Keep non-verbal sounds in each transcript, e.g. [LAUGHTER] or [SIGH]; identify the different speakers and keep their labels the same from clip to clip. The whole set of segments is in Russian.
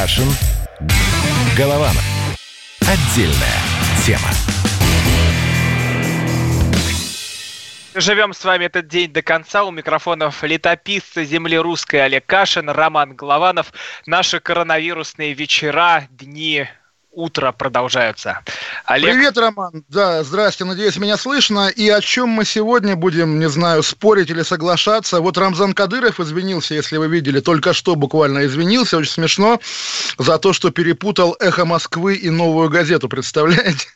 Speaker 1: Кашин. Голованов. Отдельная тема.
Speaker 2: Живем с вами этот день до конца. У микрофонов летописца земли русской Олег Кашин, Роман Голованов. Наши коронавирусные вечера, дни утро продолжаются.
Speaker 3: Олег... Привет, Роман. Да, здрасте. Надеюсь, меня слышно. И о чем мы сегодня будем, не знаю, спорить или соглашаться. Вот Рамзан Кадыров извинился, если вы видели, только что буквально извинился. Очень смешно за то, что перепутал «Эхо Москвы» и «Новую газету». Представляете?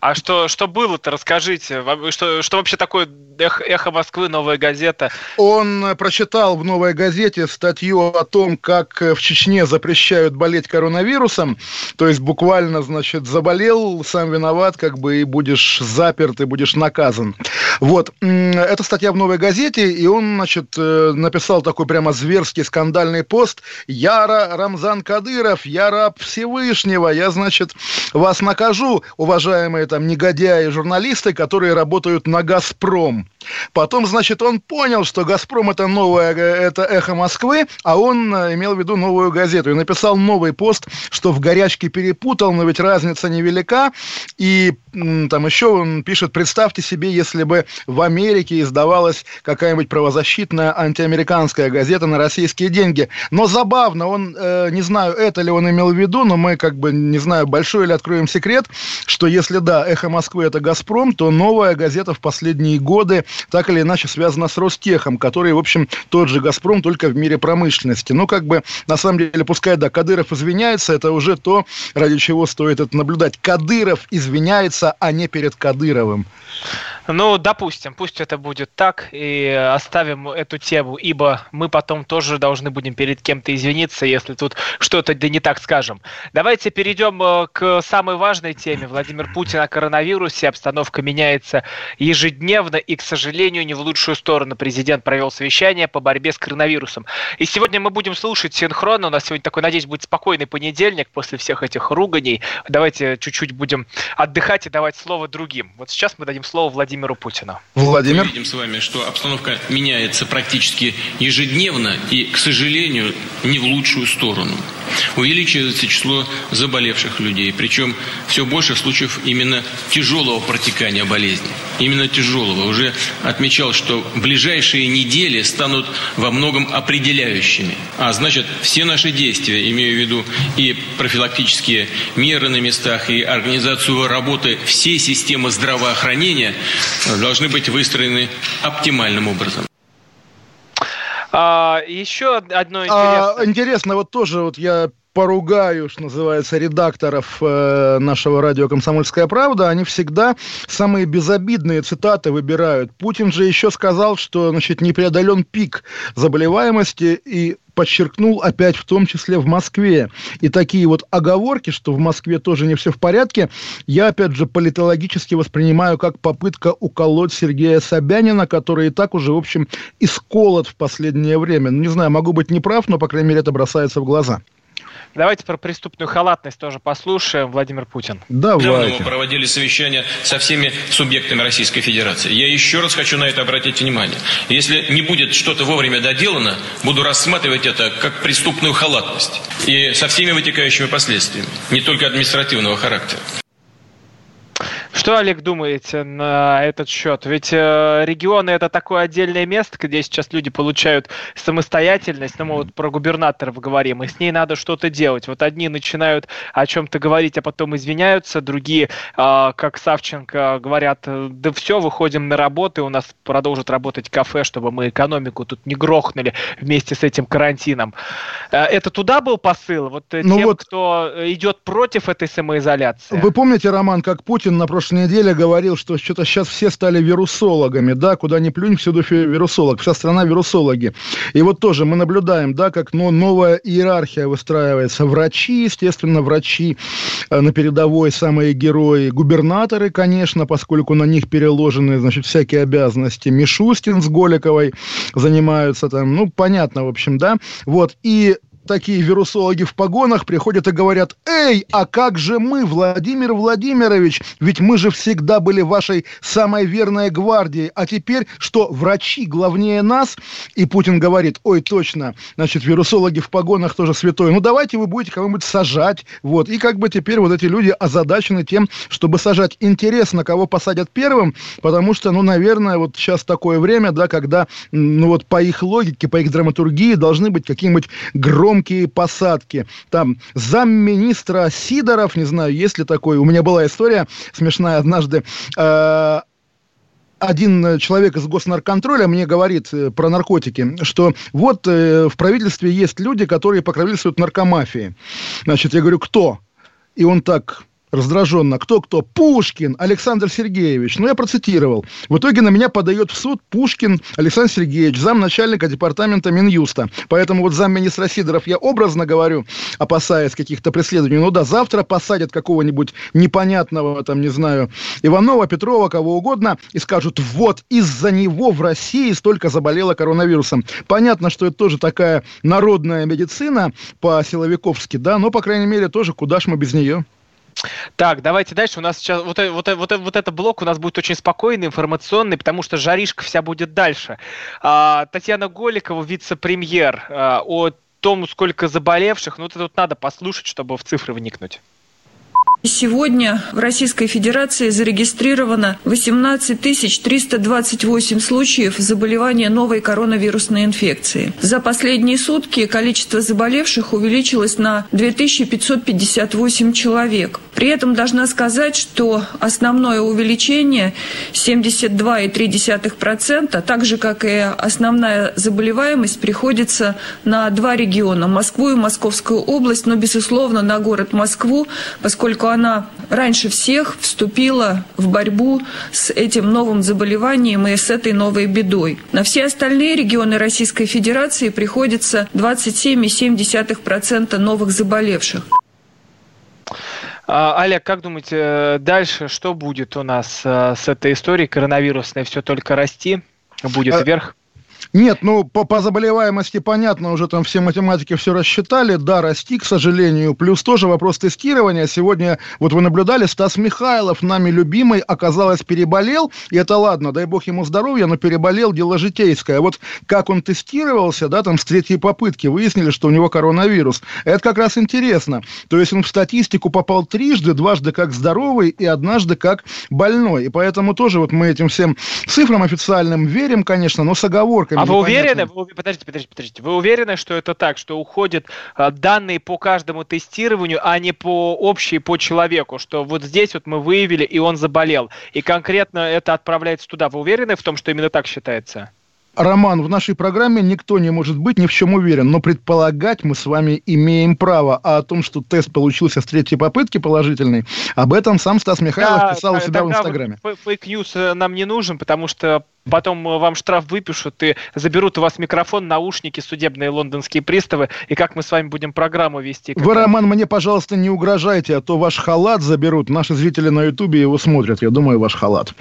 Speaker 2: А что, что было-то, расскажите. Что, что вообще такое Эх, «Эхо Москвы», «Новая газета»?
Speaker 3: Он прочитал в «Новой газете» статью о том, как в Чечне запрещают болеть коронавирусом. То есть буквально, значит, заболел, сам виноват, как бы и будешь заперт, и будешь наказан. Вот. Это статья в «Новой газете», и он, значит, э, написал такой прямо зверский скандальный пост. «Я Рамзан Кадыров, я раб Всевышнего, я, значит, вас накажу, уважаемые там негодяи, журналисты, которые работают на «Газпром». Потом, значит, он понял, что «Газпром» — это новое, это «Эхо Москвы», а он э, имел в виду новую газету и написал новый пост, что в горячке перепутал, но ведь разница невелика. И там еще он пишет, представьте себе, если бы в Америке издавалась какая-нибудь правозащитная антиамериканская газета на российские деньги. Но забавно, он, э, не знаю, это ли он имел в виду, но мы как бы, не знаю, большой или откроем секрет, что если да, «Эхо Москвы» — это «Газпром», то новая газета в последние годы так или иначе связана с Ростехом, который, в общем, тот же «Газпром», только в мире промышленности. Ну, как бы, на самом деле, пускай, да, Кадыров извиняется, это уже то, ради чего стоит это наблюдать. Кадыров извиняется, а не перед Кадыровым.
Speaker 2: Ну, допустим, пусть это будет так, и оставим эту тему, ибо мы потом тоже должны будем перед кем-то извиниться, если тут что-то да не так скажем. Давайте перейдем э, к самой важной теме. Владимир Путин коронавирусе. Обстановка меняется ежедневно, и, к сожалению, не в лучшую сторону. Президент провел совещание по борьбе с коронавирусом. И сегодня мы будем слушать синхронно. У нас сегодня такой, надеюсь, будет спокойный понедельник после всех этих руганий. Давайте чуть-чуть будем отдыхать и давать слово другим. Вот сейчас мы дадим слово Владимиру Путину.
Speaker 4: Владимир. Мы видим с вами, что обстановка меняется практически ежедневно и, к сожалению, не в лучшую сторону. Увеличивается число заболевших людей, причем все больше случаев именно тяжелого протекания болезни. Именно тяжелого. Уже отмечал, что ближайшие недели станут во многом определяющими. А значит, все наши действия, имею в виду и профилактические меры на местах, и организацию работы всей системы здравоохранения, должны быть выстроены оптимальным образом.
Speaker 2: А, еще одно
Speaker 3: интересное. А, интересно, вот тоже вот я поругаю, что называется, редакторов э, нашего радио «Комсомольская правда», они всегда самые безобидные цитаты выбирают. Путин же еще сказал, что, значит, не преодолен пик заболеваемости, и подчеркнул опять в том числе в Москве. И такие вот оговорки, что в Москве тоже не все в порядке, я опять же политологически воспринимаю как попытка уколоть Сергея Собянина, который и так уже, в общем, исколот в последнее время. Ну, не знаю, могу быть неправ, но, по крайней мере, это бросается в глаза.
Speaker 2: Давайте про преступную халатность тоже послушаем. Владимир Путин.
Speaker 4: Давайте. Мы проводили совещание со всеми субъектами Российской Федерации. Я еще раз хочу на это обратить внимание. Если не будет что-то вовремя доделано, буду рассматривать это как преступную халатность. И со всеми вытекающими последствиями, не только административного характера.
Speaker 2: Что, Олег, думаете на этот счет? Ведь э, регионы это такое отдельное место, где сейчас люди получают самостоятельность. Ну, мы вот про губернаторов говорим, и с ней надо что-то делать. Вот одни начинают о чем-то говорить, а потом извиняются, другие, э, как Савченко, говорят, да все, выходим на работу, у нас продолжит работать кафе, чтобы мы экономику тут не грохнули вместе с этим карантином. Э, это туда был посыл? Вот э, ну тем, вот, кто идет против этой самоизоляции?
Speaker 3: Вы помните, Роман, как Путин на прошлой прошлой неделе говорил, что что-то сейчас все стали вирусологами, да, куда ни плюнь, всюду вирусолог, вся страна вирусологи. И вот тоже мы наблюдаем, да, как ну, новая иерархия выстраивается. Врачи, естественно, врачи э, на передовой, самые герои, губернаторы, конечно, поскольку на них переложены, значит, всякие обязанности. Мишустин с Голиковой занимаются там, ну, понятно, в общем, да. Вот, и такие вирусологи в погонах приходят и говорят, эй, а как же мы, Владимир Владимирович, ведь мы же всегда были вашей самой верной гвардией, а теперь что, врачи главнее нас? И Путин говорит, ой, точно, значит, вирусологи в погонах тоже святой, ну давайте вы будете кого-нибудь сажать, вот, и как бы теперь вот эти люди озадачены тем, чтобы сажать. Интересно, кого посадят первым, потому что, ну, наверное, вот сейчас такое время, да, когда, ну, вот по их логике, по их драматургии должны быть какие-нибудь громкие посадки. Там замминистра Сидоров, не знаю, есть ли такой, у меня была история смешная однажды, э, один человек из госнарконтроля мне говорит э, про наркотики, что вот э, в правительстве есть люди, которые покровительствуют наркомафии. Значит, я говорю, кто? И он так раздраженно. Кто-кто? Пушкин Александр Сергеевич. Ну, я процитировал. В итоге на меня подает в суд Пушкин Александр Сергеевич, замначальника департамента Минюста. Поэтому вот замминистра Сидоров я образно говорю, опасаясь каких-то преследований. Ну да, завтра посадят какого-нибудь непонятного, там, не знаю, Иванова, Петрова, кого угодно, и скажут, вот из-за него в России столько заболело коронавирусом. Понятно, что это тоже такая народная медицина по-силовиковски, да, но, по крайней мере, тоже куда ж мы без нее.
Speaker 2: Так, давайте дальше. У нас сейчас вот, вот, вот, вот этот блок у нас будет очень спокойный, информационный, потому что жаришка вся будет дальше. А, Татьяна Голикова, вице-премьер, а, о том, сколько заболевших, ну, это тут надо послушать, чтобы в цифры вникнуть.
Speaker 5: Сегодня в Российской Федерации зарегистрировано 18 328 случаев заболевания новой коронавирусной инфекции. За последние сутки количество заболевших увеличилось на 2558 человек. При этом должна сказать, что основное увеличение 72,3%, так же как и основная заболеваемость, приходится на два региона – Москву и Московскую область, но, безусловно, на город Москву, поскольку она раньше всех вступила в борьбу с этим новым заболеванием и с этой новой бедой. На все остальные регионы Российской Федерации приходится 27,7% новых заболевших.
Speaker 2: А, Олег, как думаете, дальше что будет у нас э, с этой историей коронавирусной? Все только расти? Будет а, вверх?
Speaker 3: Нет, ну по, по заболеваемости понятно, уже там все математики все рассчитали. Да, расти, к сожалению. Плюс тоже вопрос тестирования. Сегодня, вот вы наблюдали, Стас Михайлов, нами любимый, оказалось, переболел. И это ладно, дай бог ему здоровья, но переболел, дело житейское. Вот как он тестировался, да, там с третьей попытки выяснили, что у него коронавирус. Это как раз интересно. То есть он в статистику попал трижды, дважды как здоровый и однажды как больной. И поэтому тоже вот мы этим всем цифрам официальным верим, конечно, но с оговорками
Speaker 2: а вы уверены, вы, подождите, подождите, подождите, вы уверены, что это так, что уходят а, данные по каждому тестированию, а не по общей по человеку, что вот здесь вот мы выявили, и он заболел, и конкретно это отправляется туда. Вы уверены в том, что именно так считается?
Speaker 3: Роман, в нашей программе никто не может быть ни в чем уверен, но предполагать мы с вами имеем право. А о том, что тест получился с третьей попытки положительный, об этом сам Стас Михайлов да, писал у себя в Инстаграме.
Speaker 2: Fake news э, нам не нужен, потому что потом вам штраф выпишут и заберут у вас микрофон, наушники, судебные лондонские приставы, и как мы с вами будем программу вести.
Speaker 3: Вы, Роман, мне, пожалуйста, не угрожайте, а то ваш халат заберут. Наши зрители на Ютубе его смотрят, я думаю, ваш халат.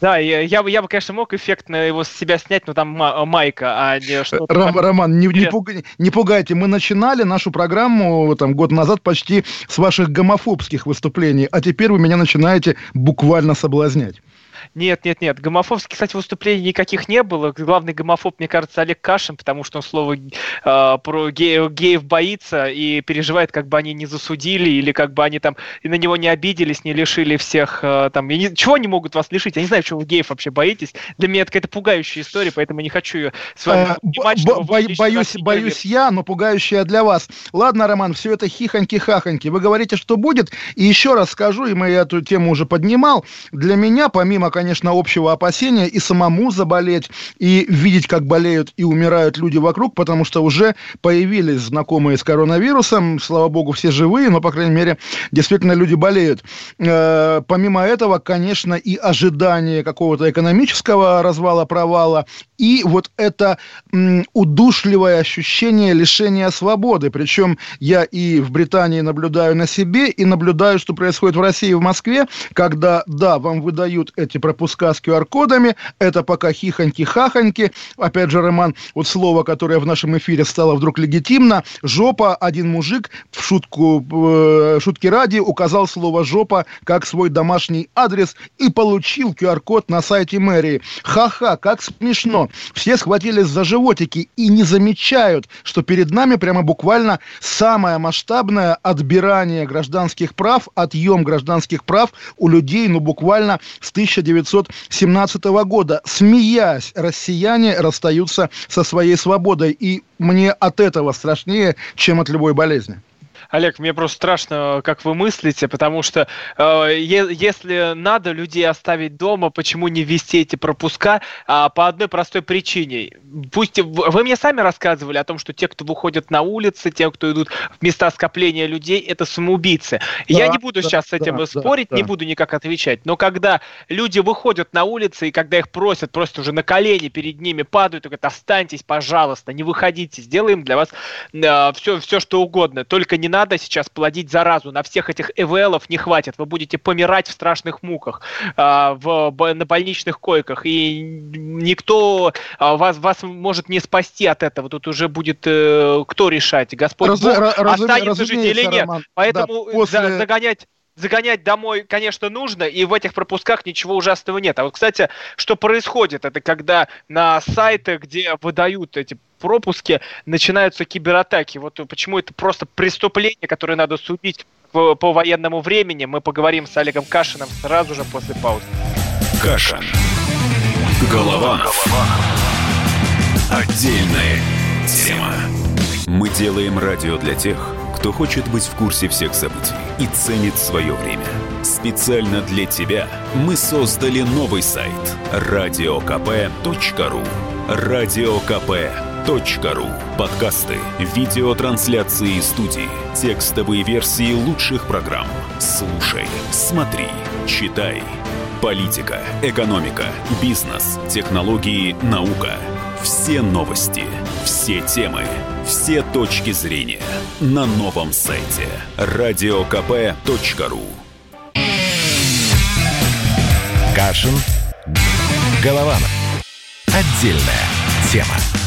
Speaker 2: Да, я, я, бы, я бы, конечно, мог эффектно его с себя снять, но там майка, а не что-то...
Speaker 3: Ром, Роман, не, не, пуг, не пугайте, мы начинали нашу программу там год назад почти с ваших гомофобских выступлений, а теперь вы меня начинаете буквально соблазнять.
Speaker 2: Нет, нет, нет. Гомофобских, кстати, выступлений никаких не было. Главный гомофоб, мне кажется, Олег Кашин, потому что он слово э, про ге- геев боится и переживает, как бы они не засудили или как бы они там и на него не обиделись, не лишили всех э, там. Я не, чего они могут вас лишить? Я не знаю, чего вы геев вообще боитесь. Для меня это какая-то пугающая история, поэтому не хочу ее с вами
Speaker 3: понимать, бо- Боюсь, боюсь я, но пугающая для вас. Ладно, Роман, все это хихоньки-хахоньки. Вы говорите, что будет. И еще раз скажу, и мы эту тему уже поднимал. Для меня, помимо, конечно, общего опасения и самому заболеть, и видеть, как болеют и умирают люди вокруг, потому что уже появились знакомые с коронавирусом, слава богу, все живые, но, по крайней мере, действительно люди болеют. Э, помимо этого, конечно, и ожидание какого-то экономического развала, провала, и вот это м, удушливое ощущение лишения свободы. Причем я и в Британии наблюдаю на себе, и наблюдаю, что происходит в России и в Москве, когда, да, вам выдают эти пропуска с QR-кодами. Это пока хихоньки-хахоньки. Опять же, Роман, вот слово, которое в нашем эфире стало вдруг легитимно. Жопа. Один мужик в шутку, э, шутки ради указал слово жопа как свой домашний адрес и получил QR-код на сайте мэрии. Ха-ха, как смешно. Все схватились за животики и не замечают, что перед нами прямо буквально самое масштабное отбирание гражданских прав, отъем гражданских прав у людей, ну, буквально с 1917 года. Смеясь, россияне расстаются со своей свободой. И мне от этого страшнее, чем от любой болезни.
Speaker 2: Олег, мне просто страшно, как вы мыслите, потому что э, если надо людей оставить дома, почему не ввести эти пропуска? А, по одной простой причине. Пусть вы мне сами рассказывали о том, что те, кто выходят на улицы, те, кто идут в места скопления людей, это самоубийцы. Да, Я не буду да, сейчас с этим да, спорить, да, не буду никак отвечать. Но когда люди выходят на улицы, и когда их просят, просто уже на колени перед ними падают, и говорят, останьтесь, пожалуйста, не выходите, сделаем для вас э, все, все, что угодно. Только не надо надо сейчас плодить заразу. На всех этих ЭВЛов не хватит. Вы будете помирать в страшных муках э, в, на больничных койках. И никто э, вас, вас может не спасти от этого. Тут уже будет э, кто решать? Господь Раз, Бог раз, останется жить или нет. Роман. Поэтому да, после... за, загонять загонять домой, конечно, нужно, и в этих пропусках ничего ужасного нет. А вот, кстати, что происходит, это когда на сайтах, где выдают эти пропуске начинаются кибератаки. Вот почему это просто преступление, которое надо судить по, по военному времени. Мы поговорим с Олегом Кашиным сразу же после паузы.
Speaker 1: Кашин. Голова. Отдельная тема. Мы делаем радио для тех, кто хочет быть в курсе всех событий и ценит свое время. Специально для тебя мы создали новый сайт – радиокп.ру. Радиокп.ру Ру. Подкасты, видеотрансляции студии, текстовые версии лучших программ. Слушай, смотри, читай. Политика, экономика, бизнес, технологии, наука. Все новости, все темы, все точки зрения на новом сайте radiokp.ru Кашин. Голованов. Отдельная тема.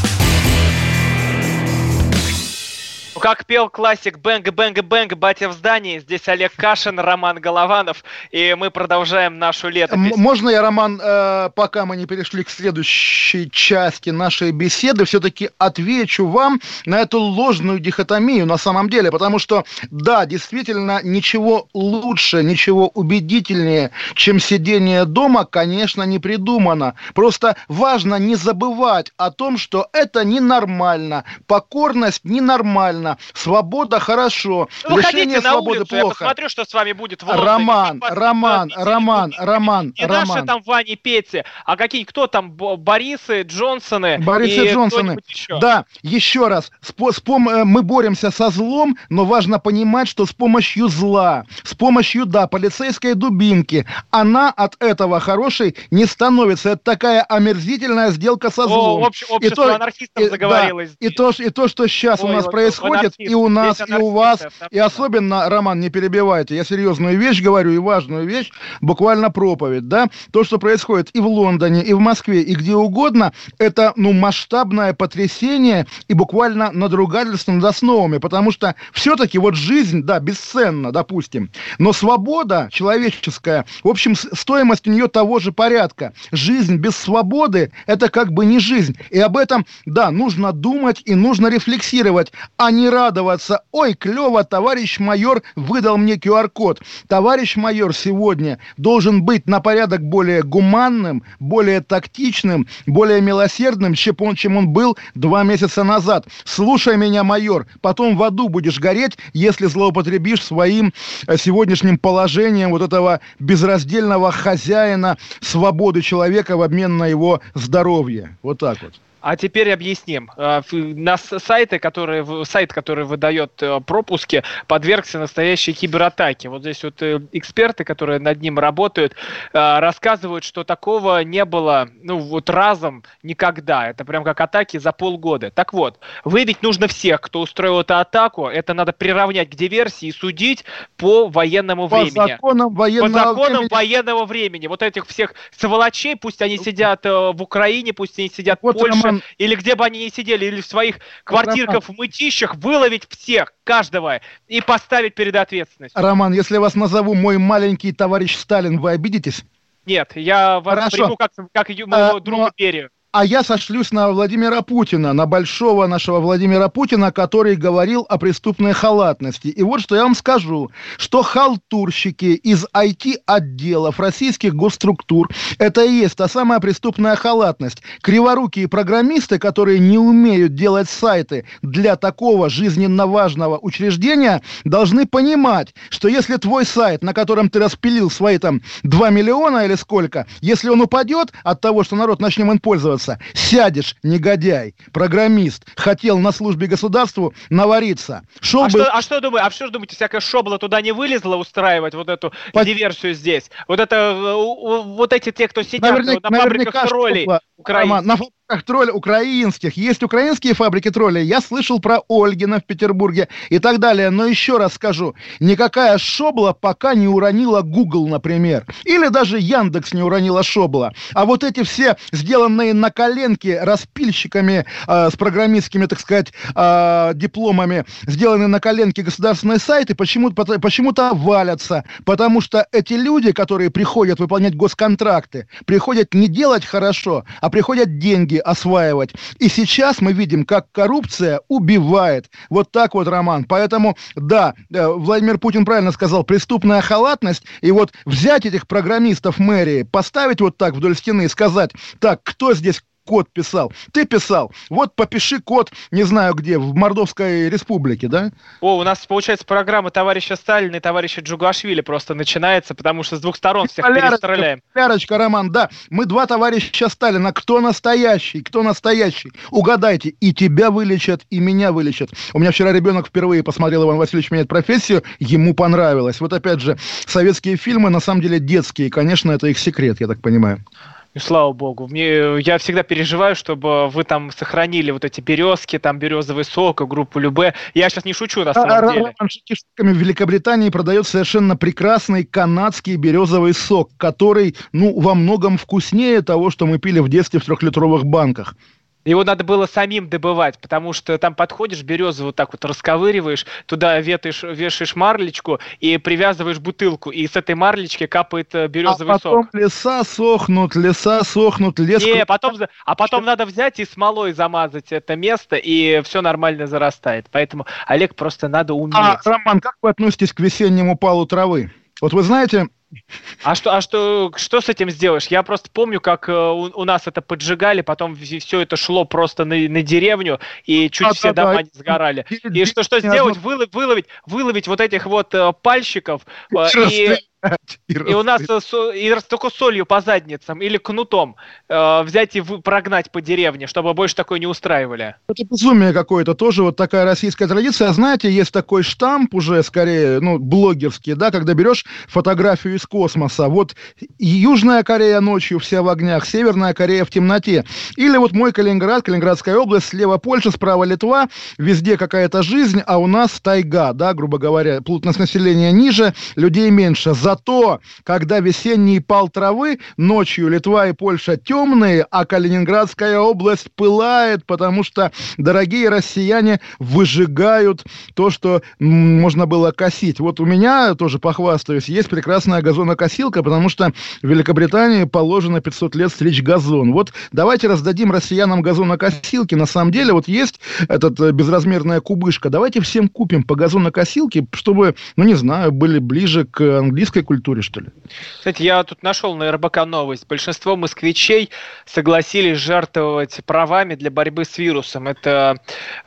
Speaker 2: Как пел классик «Bang, bang, bang, батя в здании», здесь Олег Кашин, Роман Голованов, и мы продолжаем нашу летопись.
Speaker 3: Можно я, Роман, э, пока мы не перешли к следующей части нашей беседы, все-таки отвечу вам на эту ложную дихотомию на самом деле, потому что, да, действительно, ничего лучше, ничего убедительнее, чем сидение дома, конечно, не придумано. Просто важно не забывать о том, что это ненормально, покорность ненормальна, Свобода хорошо.
Speaker 2: Ну, Лишение свободы улицу, плохо. Я посмотрю, что с вами будет в Лондоне.
Speaker 3: Роман, Роман, Роман, Роман,
Speaker 2: Не
Speaker 3: Роман.
Speaker 2: наши там Вани Пети, а какие, кто там, Борисы, Джонсоны
Speaker 3: Борисы и Джонсоны. Еще. Да, еще раз, с, с пом- э, мы боремся со злом, но важно понимать, что с помощью зла, с помощью, да, полицейской дубинки, она от этого хорошей не становится. Это такая омерзительная сделка со злом.
Speaker 2: О, общество и то, анархистов и, заговорилось.
Speaker 3: Да, и, то, и то, что сейчас Ой, у нас происходит, происходит и у нас, и у вас, и особенно, Роман, не перебивайте, я серьезную вещь говорю и важную вещь, буквально проповедь, да, то, что происходит и в Лондоне, и в Москве, и где угодно, это, ну, масштабное потрясение и буквально надругательство над основами, потому что все-таки вот жизнь, да, бесценна, допустим, но свобода человеческая, в общем, стоимость у нее того же порядка. Жизнь без свободы – это как бы не жизнь. И об этом, да, нужно думать и нужно рефлексировать, а не радоваться. Ой, клево, товарищ майор выдал мне QR-код. Товарищ майор сегодня должен быть на порядок более гуманным, более тактичным, более милосердным, чем он, чем он был два месяца назад. Слушай меня, майор, потом в аду будешь гореть, если злоупотребишь своим э, сегодняшним положением вот этого безраздельного хозяина свободы человека в обмен на его здоровье. Вот так вот.
Speaker 2: А теперь объясним. Э, на сайты, которые, сайт, который выдает э, пропуски, подвергся настоящей кибератаке. Вот здесь вот э, эксперты, которые над ним работают, рассказывают, что такого не было, ну вот разом никогда. Это прям как атаки за полгода. Так вот, выявить нужно всех, кто устроил эту атаку. Это надо приравнять к диверсии и судить по военному по времени.
Speaker 3: Законам военного
Speaker 2: по законам времени. военного времени. Вот этих всех сволочей, пусть они сидят в Украине, пусть они сидят вот в Польше, Роман, или где бы они ни сидели, или в своих квартирках в мытищах, выловить всех, каждого, и поставить перед ответственностью.
Speaker 3: Роман, если я вас назову мой маленький товарищ Сталин, вы обидитесь?
Speaker 2: Нет, я вас Хорошо. приму как, как моего а, друга но... Берию
Speaker 3: а я сошлюсь на Владимира Путина, на большого нашего Владимира Путина, который говорил о преступной халатности. И вот что я вам скажу, что халтурщики из IT-отделов российских госструктур – это и есть та самая преступная халатность. Криворукие программисты, которые не умеют делать сайты для такого жизненно важного учреждения, должны понимать, что если твой сайт, на котором ты распилил свои там 2 миллиона или сколько, если он упадет от того, что народ начнет им пользоваться, вырваться. Сядешь, негодяй, программист, хотел на службе государству навариться.
Speaker 2: Шел а, бы... что, а что думаете, а что думаете, всякая шобла туда не вылезла устраивать вот эту По... диверсию здесь? Вот это, э, вот эти те, кто сидят наверняка, на фабриках троллей
Speaker 3: украинских. На, тролль украинских. Есть украинские фабрики троллей. Я слышал про Ольгина в Петербурге и так далее. Но еще раз скажу, никакая шобла пока не уронила Google, например. Или даже Яндекс не уронила шобла. А вот эти все сделанные на коленке распильщиками э, с программистскими, так сказать, э, дипломами, сделанные на коленке государственные сайты, почему-то почему валятся. Потому что эти люди, которые приходят выполнять госконтракты, приходят не делать хорошо, а приходят деньги деньги осваивать. И сейчас мы видим, как коррупция убивает. Вот так вот, Роман. Поэтому, да, э, Владимир Путин правильно сказал, преступная халатность. И вот взять этих программистов мэрии, поставить вот так вдоль стены и сказать, так, кто здесь код писал. Ты писал. Вот попиши код, не знаю где, в Мордовской республике, да?
Speaker 2: О, у нас, получается, программа товарища Сталина и товарища Джугашвили просто начинается, потому что с двух сторон всех полярочка, перестреляем.
Speaker 3: Полярочка, Роман, да. Мы два товарища Сталина. Кто настоящий? Кто настоящий? Угадайте. И тебя вылечат, и меня вылечат. У меня вчера ребенок впервые посмотрел Иван Васильевич меняет профессию. Ему понравилось. Вот опять же, советские фильмы на самом деле детские. Конечно, это их секрет, я так понимаю.
Speaker 2: И слава богу. Мне, я всегда переживаю, чтобы вы там сохранили вот эти березки, там березовый сок, группу Любе. Я сейчас не шучу, на самом а, деле.
Speaker 3: В Великобритании продает совершенно прекрасный канадский березовый сок, который, ну, во многом вкуснее того, что мы пили в детстве в трехлитровых банках.
Speaker 2: Его надо было самим добывать, потому что там подходишь, березу вот так вот расковыриваешь, туда ветаешь, вешаешь марлечку и привязываешь бутылку, и с этой марлечки капает э, березовый
Speaker 3: а потом сок. леса сохнут, леса сохнут, лес...
Speaker 2: Не, потом, а потом надо взять и смолой замазать это место, и все нормально зарастает. Поэтому, Олег, просто надо уметь. А,
Speaker 3: Роман, как вы относитесь к весеннему палу травы? Вот вы знаете,
Speaker 2: а что, а что, что с этим сделаешь? Я просто помню, как э, у, у нас это поджигали, потом все это шло просто на, на деревню, и чуть а, все да, дома да. не сгорали. И что, что сделать? Выловить, выловить, выловить вот этих вот э, пальщиков э, и [LAUGHS] и, у нас э, и только солью по задницам или кнутом э, взять и прогнать по деревне, чтобы больше такое не устраивали.
Speaker 3: Это безумие какое-то, тоже вот такая российская традиция. Знаете, есть такой штамп уже скорее, ну, блогерский, да, когда берешь фотографию из космоса. Вот Южная Корея ночью вся в огнях, Северная Корея в темноте. Или вот мой Калининград, Калининградская область, слева Польша, справа Литва, везде какая-то жизнь, а у нас тайга, да, грубо говоря, плотность населения ниже, людей меньше. За Зато, когда весенний пал травы, ночью Литва и Польша темные, а Калининградская область пылает, потому что дорогие россияне выжигают то, что можно было косить. Вот у меня, тоже похвастаюсь, есть прекрасная газонокосилка, потому что в Великобритании положено 500 лет стричь газон. Вот давайте раздадим россиянам газонокосилки. На самом деле вот есть этот э, безразмерная кубышка. Давайте всем купим по газонокосилке, чтобы, ну не знаю, были ближе к английской культуре, что ли.
Speaker 2: Кстати, я тут нашел на РБК новость. Большинство москвичей согласились жертвовать правами для борьбы с вирусом. Это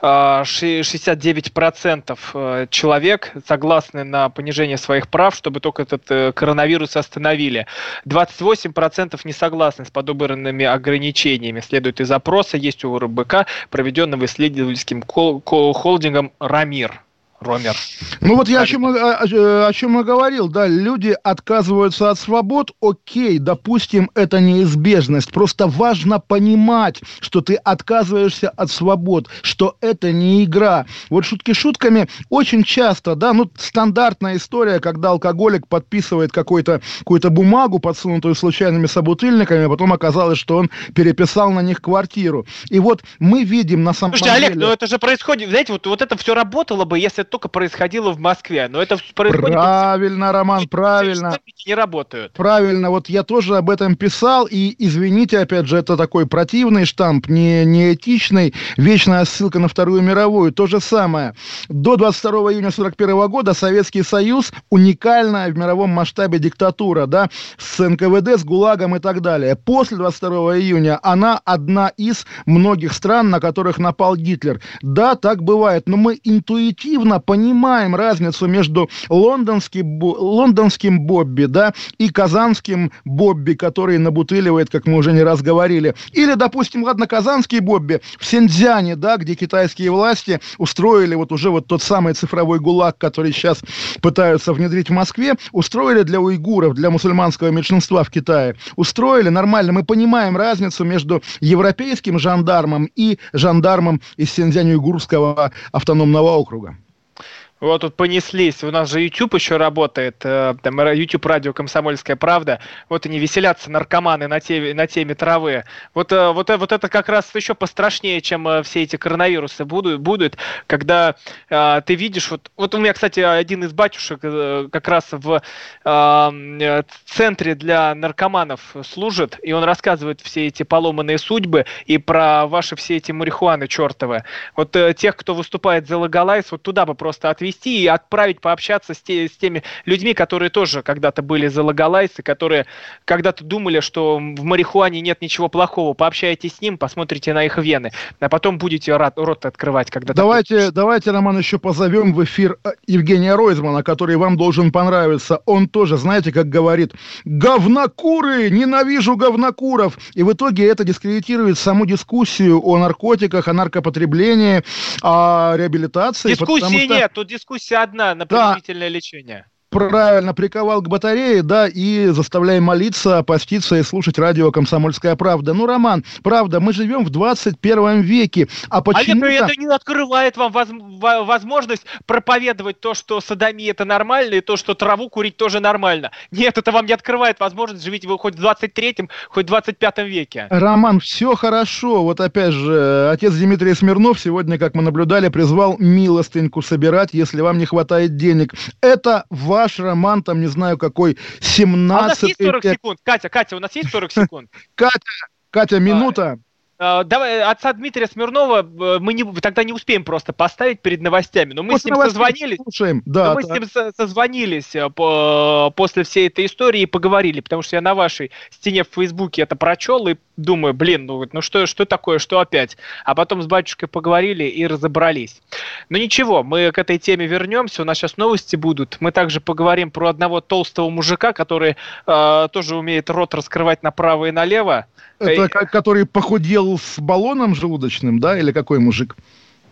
Speaker 2: 69% э, человек согласны на понижение своих прав, чтобы только этот э, коронавирус остановили. 28% не согласны с подобранными ограничениями. Следует из опроса, есть у РБК, проведенного исследовательским холдингом «Рамир». Ромер.
Speaker 3: Ну вот я о чем, о, о, чем я говорил, да, люди отказываются от свобод, окей, допустим, это неизбежность, просто важно понимать, что ты отказываешься от свобод, что это не игра. Вот шутки шутками, очень часто, да, ну стандартная история, когда алкоголик подписывает какую-то какую бумагу, подсунутую случайными собутыльниками, а потом оказалось, что он переписал на них квартиру. И вот мы видим на самом
Speaker 2: Слушайте,
Speaker 3: деле...
Speaker 2: Олег, ну это же происходит, знаете, вот, вот это все работало бы, если только происходило в Москве. Но это происходит...
Speaker 3: Правильно, Роман, правильно.
Speaker 2: Не работают.
Speaker 3: Правильно, вот я тоже об этом писал, и извините, опять же, это такой противный штамп, не, не этичный, вечная ссылка на Вторую мировую. То же самое. До 22 июня 1941 года Советский Союз уникальная в мировом масштабе диктатура, да, с НКВД, с ГУЛАГом и так далее. После 22 июня она одна из многих стран, на которых напал Гитлер. Да, так бывает, но мы интуитивно понимаем разницу между лондонским, лондонским Бобби, да, и казанским Бобби, который набутыливает, как мы уже не раз говорили. Или, допустим, ладно, казанский Бобби в Синьцзяне, да, где китайские власти устроили вот уже вот тот самый цифровой ГУЛАГ, который сейчас пытаются внедрить в Москве, устроили для уйгуров, для мусульманского меньшинства в Китае, устроили нормально. Мы понимаем разницу между европейским жандармом и жандармом из Синьцзянь-Уйгурского автономного округа.
Speaker 2: Вот тут понеслись. У нас же YouTube еще работает, э, там YouTube радио «Комсомольская правда». Вот они веселятся, наркоманы на теме, на теме травы. Вот, э, вот, э, вот это как раз еще пострашнее, чем все эти коронавирусы будут, будут когда э, ты видишь... Вот, вот у меня, кстати, один из батюшек э, как раз в э, центре для наркоманов служит, и он рассказывает все эти поломанные судьбы и про ваши все эти марихуаны чертовы. Вот э, тех, кто выступает за легалайз, вот туда бы просто отвести привести и отправить пообщаться с, те, с теми людьми, которые тоже когда-то были за логалайсы, которые когда-то думали, что в марихуане нет ничего плохого. Пообщайтесь с ним, посмотрите на их вены, а потом будете рот, рот открывать, когда
Speaker 3: давайте, давайте, Роман, еще позовем в эфир э, Евгения Ройзмана, который вам должен понравиться. Он тоже, знаете, как говорит, говнокуры, ненавижу говнокуров. И в итоге это дискредитирует саму дискуссию о наркотиках, о наркопотреблении, о реабилитации.
Speaker 2: Дискуссии что... нет, тут дискуссия одна на принудительное да. лечение
Speaker 3: правильно приковал к батарее, да, и заставляем молиться, поститься и слушать радио «Комсомольская правда». Ну, Роман, правда, мы живем в 21 веке, а почему
Speaker 2: А это не открывает вам возможность проповедовать то, что садомия это нормально, и то, что траву курить тоже нормально. Нет, это вам не открывает возможность, живите вы хоть в 23-м, хоть в 25 веке.
Speaker 3: Роман, все хорошо. Вот опять же, отец Дмитрий Смирнов сегодня, как мы наблюдали, призвал милостыньку собирать, если вам не хватает денег. Это важно ваш роман, там, не знаю, какой, 17 А у нас
Speaker 2: есть 40 секунд? Катя, Катя, у нас есть 40 секунд? [LAUGHS]
Speaker 3: Катя, Катя, минута.
Speaker 2: А, давай, отца Дмитрия Смирнова э, мы не, тогда не успеем просто поставить перед новостями, но мы После с ним созвонились. Слушаем. Да, мы так. с ним созвонились э, по, после всей этой истории и поговорили, потому что я на вашей стене в Фейсбуке это прочел и думаю, блин, ну, ну что, что такое, что опять? А потом с батюшкой поговорили и разобрались. Но ничего, мы к этой теме вернемся, у нас сейчас новости будут. Мы также поговорим про одного толстого мужика, который э, тоже умеет рот раскрывать направо и налево.
Speaker 3: Это и... который похудел с баллоном желудочным, да, или какой мужик?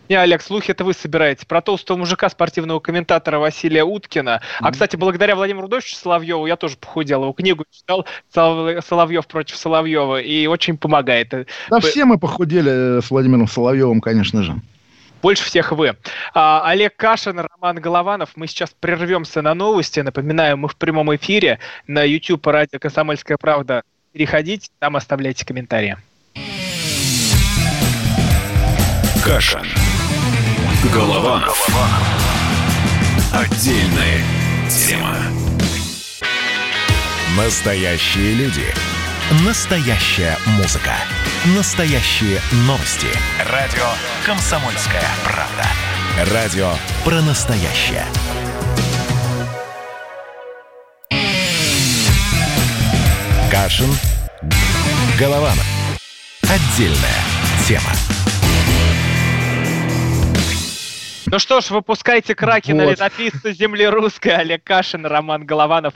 Speaker 2: Не, Олег, слухи это вы собираете. Про толстого мужика, спортивного комментатора Василия Уткина. А, кстати, благодаря Владимиру Рудовичу Соловьеву я тоже похудел. Его книгу читал «Соловьев против Соловьева» и очень помогает.
Speaker 3: Да все мы похудели с Владимиром Соловьевым, конечно же.
Speaker 2: Больше всех вы. А, Олег Кашин, Роман Голованов. Мы сейчас прервемся на новости. Напоминаю, мы в прямом эфире на YouTube радио «Комсомольская правда». Переходите, там оставляйте комментарии.
Speaker 1: Кашин. Голованов. Отдельная тема.
Speaker 6: Настоящие люди. Настоящая музыка. Настоящие новости. Радио «Комсомольская правда». Радио про настоящее. Кашин. Голованов. Отдельная тема.
Speaker 2: Ну что ж, выпускайте краки на
Speaker 3: Вот.
Speaker 2: летописца земли русской Олег Кашин, Роман Голованов.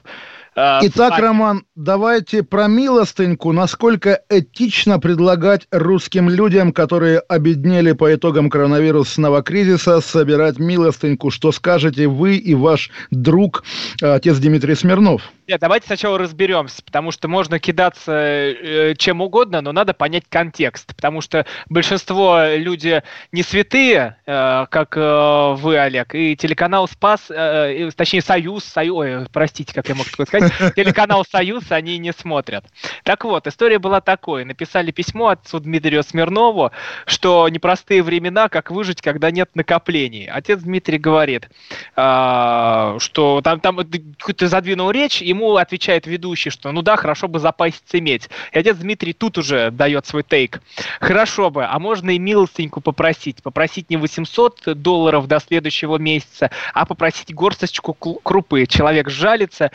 Speaker 2: Э,
Speaker 3: Итак,
Speaker 2: вами.
Speaker 3: Роман, давайте про милостыньку. Насколько этично предлагать русским людям, которые обеднели по итогам коронавирусного кризиса, собирать милостыньку? Что скажете вы и ваш друг, э, отец Дмитрий Смирнов?
Speaker 2: Нет, давайте сначала разберемся, потому что можно кидаться э, чем угодно, но надо понять контекст, потому что большинство люди не святые, э, как э, вы, Олег, и телеканал Спас, э, точнее Союз, Союз, ой, простите, как я мог такое сказать, телеканал Союз они не смотрят. Так вот, история была такой: написали письмо отцу Дмитрию Смирнову, что непростые времена, как выжить, когда нет накоплений. Отец Дмитрий говорит, а, что там, там какую-то задвинул речь, ему отвечает ведущий, что ну да, хорошо бы запаситься иметь. И отец Дмитрий тут уже дает свой тейк. Хорошо бы, а можно и милостеньку попросить. Попросить не 800 долларов до следующего месяца, а попросить горсточку крупы. Человек жалится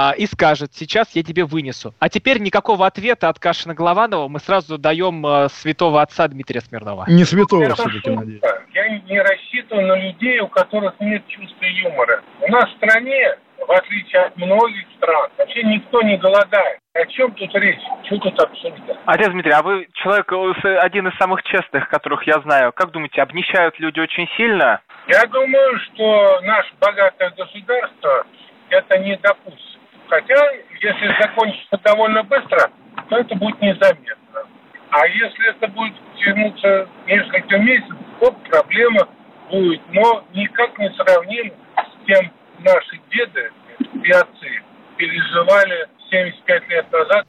Speaker 2: а, и скажет, сейчас я тебе вынесу. А теперь никакого ответа от Кашина Голованова мы сразу даем а, святого отца Дмитрия Смирнова.
Speaker 3: Не святого
Speaker 7: Это
Speaker 3: все-таки,
Speaker 7: шутка.
Speaker 3: надеюсь.
Speaker 7: Я не рассчитываю на людей, у которых нет чувства юмора. У нас в стране, в отличие от многих стран, вообще никто не голодает. О чем тут речь? Что тут обсуждать?
Speaker 2: Отец Дмитрий, а вы человек э, один из самых честных, которых я знаю. Как думаете, обнищают люди очень сильно?
Speaker 7: Я думаю, что наше богатое государство это не допустит. Хотя, если закончится довольно быстро, то это будет незаметно. А если это будет тянуться несколько месяцев, то проблема будет. Но никак не сравним с тем наши деды и отцы переживали 75 лет назад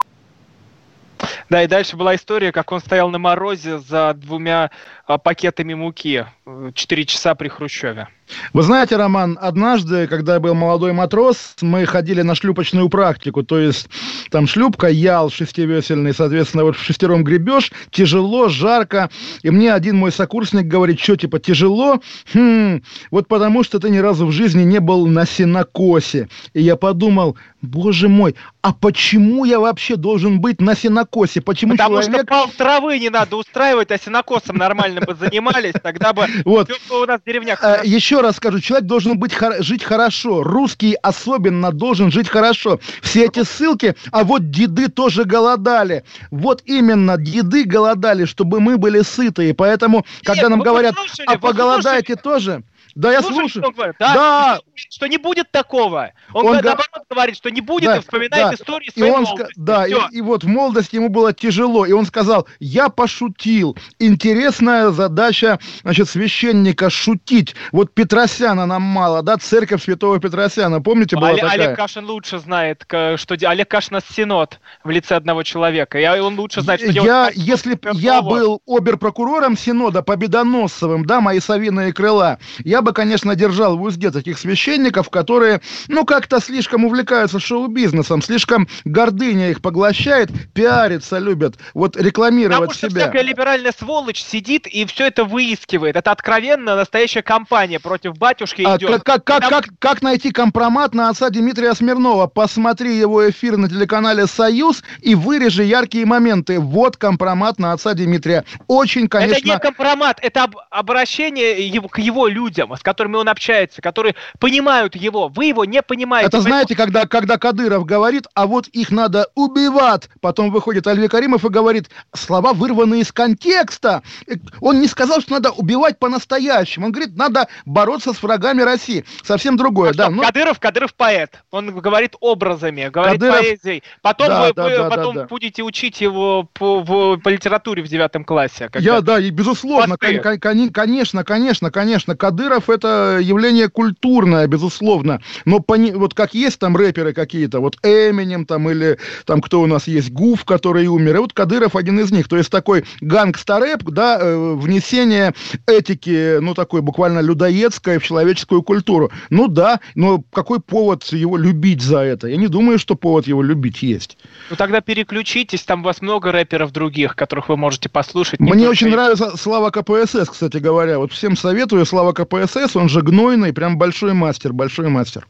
Speaker 2: Да, и дальше была история, как он стоял на морозе за двумя а, пакетами муки. Э, Четыре часа при Хрущеве.
Speaker 3: Вы знаете, Роман, однажды, когда я был молодой матрос, мы ходили на шлюпочную практику, то есть там шлюпка, ял шестивесельный, соответственно, вот в шестером гребешь, тяжело, жарко, и мне один мой сокурсник говорит, что типа тяжело? Хм, вот потому что ты ни разу в жизни не был на сенокосе. И я подумал, боже мой, а почему я вообще должен быть на сенокосе? Почему
Speaker 2: Потому что
Speaker 3: человек...
Speaker 2: пал травы не надо устраивать, а сенокосом нормально бы занимались, тогда бы
Speaker 3: Вот.
Speaker 2: у нас в деревнях...
Speaker 3: А, Еще раз скажу, человек должен быть хор- жить хорошо. Русский особенно должен жить хорошо. Все эти ссылки, а вот деды тоже голодали. Вот именно, деды голодали, чтобы мы были сыты. И поэтому, когда нам
Speaker 2: вы
Speaker 3: говорят, а
Speaker 2: вы
Speaker 3: поголодаете тоже? Да, я слушаю.
Speaker 2: что он говорит? Да,
Speaker 3: Да.
Speaker 2: Что не будет такого. Он,
Speaker 3: Он
Speaker 2: наоборот говорит, что не будет,
Speaker 3: Да,
Speaker 2: и вспоминает
Speaker 3: да.
Speaker 2: истории
Speaker 3: И
Speaker 2: своей
Speaker 3: он, ска-
Speaker 2: молодости.
Speaker 3: да, и, и вот в молодости ему было тяжело, и он сказал, я пошутил. Интересная задача, значит, священника шутить. Вот Петросяна нам мало, да, церковь святого Петросяна, помните, была
Speaker 2: Оле-
Speaker 3: такая?
Speaker 2: Олег Кашин лучше знает, что Олег Кашин нас синод в лице одного человека. И он лучше знает, что
Speaker 3: я,
Speaker 2: Кашину
Speaker 3: если я был оберпрокурором Синода Победоносцевым, да, мои совиные крыла, я бы, конечно, держал в узде таких священников, которые, ну, как-то слишком увлекаются шоу-бизнесом, слишком гордыня их поглощает, пиариться любят, вот рекламировать
Speaker 2: Потому что
Speaker 3: себя.
Speaker 2: всякая либеральная сволочь сидит и все это выискивает. Это откровенно настоящая кампания против батюшки
Speaker 3: А
Speaker 2: идет.
Speaker 3: как, как, как, как, как найти компромат на отца Дмитрия Смирнова? Посмотри его эфир на телеканале «Союз» и вырежи яркие моменты. Вот компромат на отца Дмитрия. Очень, конечно...
Speaker 2: Это не компромат, это об- обращение его, к его людям, с которыми он общается, которые понимают его. Вы его не понимаете.
Speaker 3: Это знаете, когда, когда Кадыров говорит, а вот их надо убивать, потом выходит Альви Каримов и говорит, слова вырваны из контекста. Э, Он не сказал, что надо убивать по-настоящему. Он говорит, надо бороться с врагами России. Совсем другое,
Speaker 2: А
Speaker 3: да.
Speaker 2: что,
Speaker 3: ну,
Speaker 2: Кадыров, Кадыров поэт. Он говорит образами, говорит
Speaker 3: Кадыров-
Speaker 2: поэзией. Потом
Speaker 3: Да,
Speaker 2: вы,
Speaker 3: да,
Speaker 2: вы
Speaker 3: да, да,
Speaker 2: потом
Speaker 3: да.
Speaker 2: будете учить его по, в- по литературе в девятом классе. когда-
Speaker 3: Я, да, и безусловно,
Speaker 2: Посты.
Speaker 3: кон- кон- конечно, конечно, конечно, Кадыров это явление культурное, безусловно, но пони- вот как есть там рэперы какие-то, вот Эминем там или там кто у нас есть, Гуф, который умер, и вот Кадыров один из них, то есть такой гангста-рэп, да, э, внесение этики, ну такой буквально людоедской в человеческую культуру, ну да, но какой повод его любить за это? Я не думаю, что повод его любить есть.
Speaker 2: Ну тогда переключитесь, там у вас много рэперов других, которых вы можете послушать. не
Speaker 3: Мне очень нравится Слава КПСС, кстати говоря. Вот всем советую Слава КПСС, он же гнойный, прям большой мастер, большой мастер.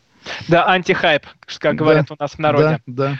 Speaker 2: Да, антихайп, как говорят у нас в народе.
Speaker 3: Да, да.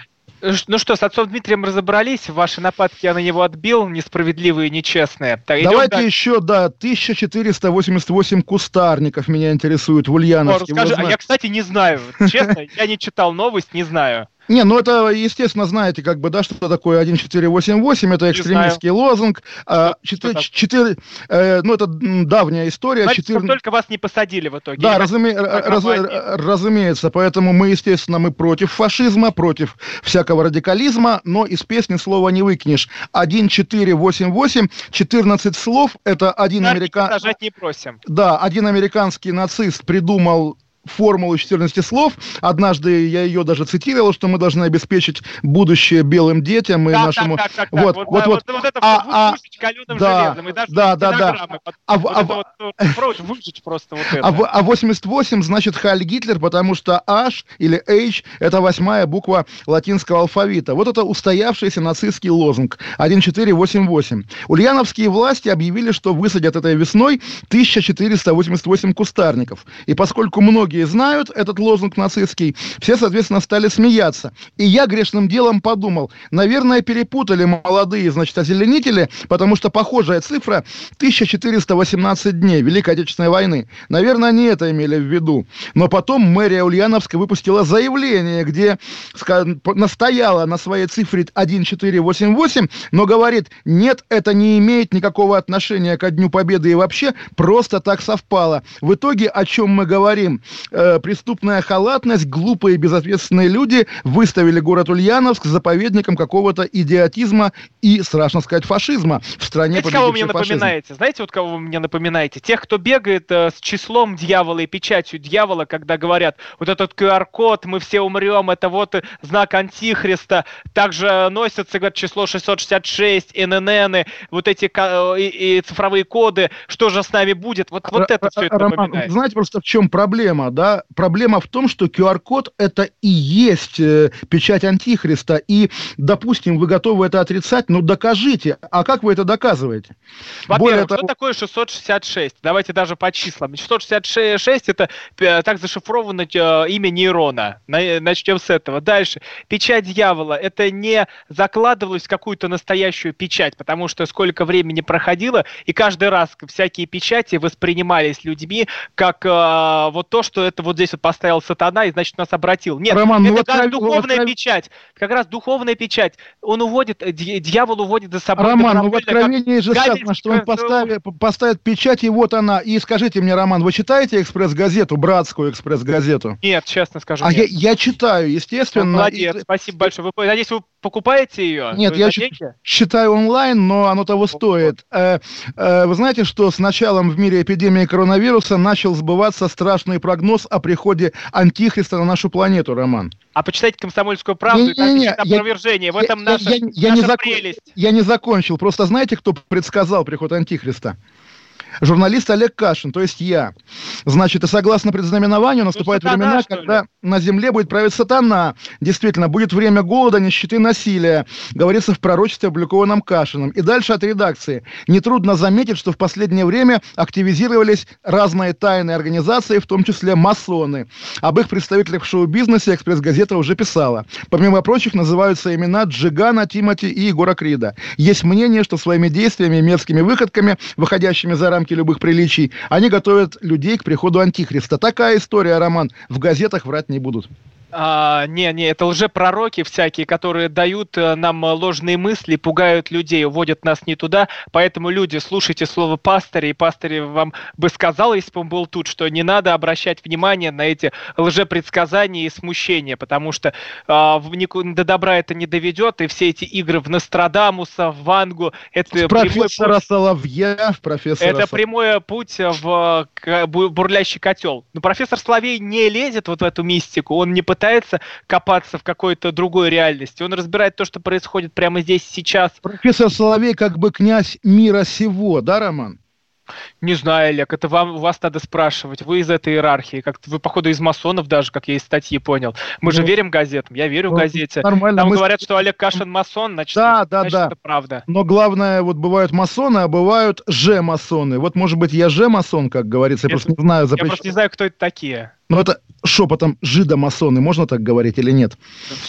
Speaker 2: Ну что, с отцом Дмитрием разобрались, ваши нападки я на него отбил, несправедливые, нечестные.
Speaker 3: Так, Давайте дальше. еще, да, 1488 кустарников меня интересует в Ульяновске.
Speaker 2: О, расскажи, а я, кстати, не знаю, честно, я не читал новость, не знаю.
Speaker 3: Не, ну это, естественно, знаете, как бы, да, что такое 1488, это экстремистский лозунг. А, 4, 4, э, ну, это давняя история.
Speaker 2: Значит, 4... только вас не посадили в итоге.
Speaker 3: Да, разуме... раз... разумеется, поэтому мы, естественно, мы против фашизма, против всякого радикализма, но из песни слова не выкинешь. 1488, 14 слов, это один американский...
Speaker 2: не просим.
Speaker 3: Да, один американский нацист придумал формулу 14 слов. Однажды я ее даже цитировал, что мы должны обеспечить будущее белым детям и
Speaker 2: да,
Speaker 3: нашему...
Speaker 2: Так, так, так, вот, вот, вот, вот, вот это а, а, да, железом. И даже
Speaker 3: да, да, да.
Speaker 2: А, вот а, вот, [LAUGHS] вот, выжечь просто вот это. А,
Speaker 3: а 88 значит Хайль Гитлер, потому что H или H это восьмая буква латинского алфавита. Вот это устоявшийся нацистский лозунг 1488. Ульяновские власти объявили, что высадят этой весной 1488 кустарников. И поскольку многие многие знают этот лозунг нацистский, все, соответственно, стали смеяться. И я грешным делом подумал, наверное, перепутали молодые, значит, озеленители, потому что похожая цифра 1418 дней Великой Отечественной войны. Наверное, они это имели в виду. Но потом мэрия Ульяновска выпустила заявление, где настояла на своей цифре 1488, но говорит, нет, это не имеет никакого отношения к Дню Победы и вообще просто так совпало. В итоге о чем мы говорим? Э, преступная халатность, глупые безответственные люди выставили город Ульяновск заповедником какого-то идиотизма и, страшно сказать, фашизма в стране
Speaker 2: Знаете, кого вы мне фашизм. напоминаете? Знаете, вот кого вы мне напоминаете? Тех, кто бегает э, с числом дьявола и печатью дьявола, когда говорят, вот этот QR-код, мы все умрем, это вот знак антихриста. Также носятся, говорят, число 666, ННН, вот эти э, и, и цифровые коды, что же с нами будет? Вот, вот это все это
Speaker 3: Роман, напоминает. Знаете просто в чем проблема? Да, проблема в том, что QR-код это и есть э, печать антихриста, и, допустим, вы готовы это отрицать, ну докажите. А как вы это доказываете?
Speaker 2: Во-первых, что того... такое 666? Давайте даже по числам. 666 это э, так зашифровано э, имя нейрона. Начнем с этого. Дальше. Печать дьявола. Это не закладывалось в какую-то настоящую печать, потому что сколько времени проходило, и каждый раз всякие печати воспринимались людьми как вот то, что это вот здесь вот поставил сатана и, значит, нас обратил. Нет, Роман, это ну, как раз духовная откров... печать. Как раз духовная печать. Он уводит, э, дьявол уводит за собой.
Speaker 3: Роман, ну в Откровении же сказано, что он поставит, поставит печать, и вот она. И скажите мне, Роман, вы читаете «Экспресс-газету», братскую «Экспресс-газету»?
Speaker 2: Нет, честно скажу,
Speaker 3: А нет. Я, я читаю, естественно. Ну,
Speaker 2: молодец, и... спасибо большое. Вы, надеюсь, вы покупаете ее?
Speaker 3: Нет, я читаю онлайн, но оно того стоит. Э, э, вы знаете, что с началом в мире эпидемии коронавируса начал сбываться страшный прогноз о приходе Антихриста на нашу планету, Роман.
Speaker 2: А почитайте «Комсомольскую правду», не, и там не, не, опровержение. Я, в этом я, наша, я, я, наша
Speaker 3: не зак... прелесть. Я не закончил. Просто знаете, кто предсказал приход Антихриста? Журналист Олег Кашин, то есть я. Значит, и согласно предзнаменованию наступают ну, сатана, времена, когда на земле будет править сатана. Действительно, будет время голода, нищеты, насилия. Говорится в пророчестве, опубликованном Кашином. И дальше от редакции. Нетрудно заметить, что в последнее время активизировались разные тайные организации, в том числе масоны. Об их представителях в шоу-бизнесе «Экспресс-газета» уже писала. Помимо прочих, называются имена Джигана, Тимати и Егора Крида. Есть мнение, что своими действиями и мерзкими выходками, выходящими за рамки рамки любых приличий, они готовят людей к приходу Антихриста. Такая история, Роман. В газетах врать не будут.
Speaker 2: А, не, не, это лжепророки всякие, которые дают э, нам ложные мысли, пугают людей, уводят нас не туда. Поэтому, люди, слушайте слово пастыря, и пастырь вам бы сказал, если бы он был тут, что не надо обращать внимание на эти лжепредсказания и смущения, потому что а, до добра это не доведет, и все эти игры в Нострадамуса, в Вангу, это
Speaker 3: профессора путь, Соловья, профессора
Speaker 2: Это прямой путь в бурлящий котел. Но профессор Соловей не лезет вот в эту мистику, он не пытается пытается копаться в какой-то другой реальности. Он разбирает то, что происходит прямо здесь сейчас.
Speaker 3: Профессор Соловей как бы князь мира сего, да, Роман?
Speaker 2: Не знаю, Олег, это вам, вас надо спрашивать. Вы из этой иерархии, как вы, походу, из масонов даже, как я из статьи понял. Мы ну, же верим газетам, я верю ну, газете. Нормально. Там мы... говорят, что Олег Кашин масон, значит,
Speaker 3: да, да,
Speaker 2: значит
Speaker 3: да.
Speaker 2: это правда.
Speaker 3: Но главное, вот бывают масоны, а бывают же-масоны. Вот, может быть, я же-масон, как говорится, я, я просто не знаю.
Speaker 2: Запрещ... Я просто не знаю, кто это такие.
Speaker 3: Ну, это шепотом жидомасоны, можно так говорить или нет?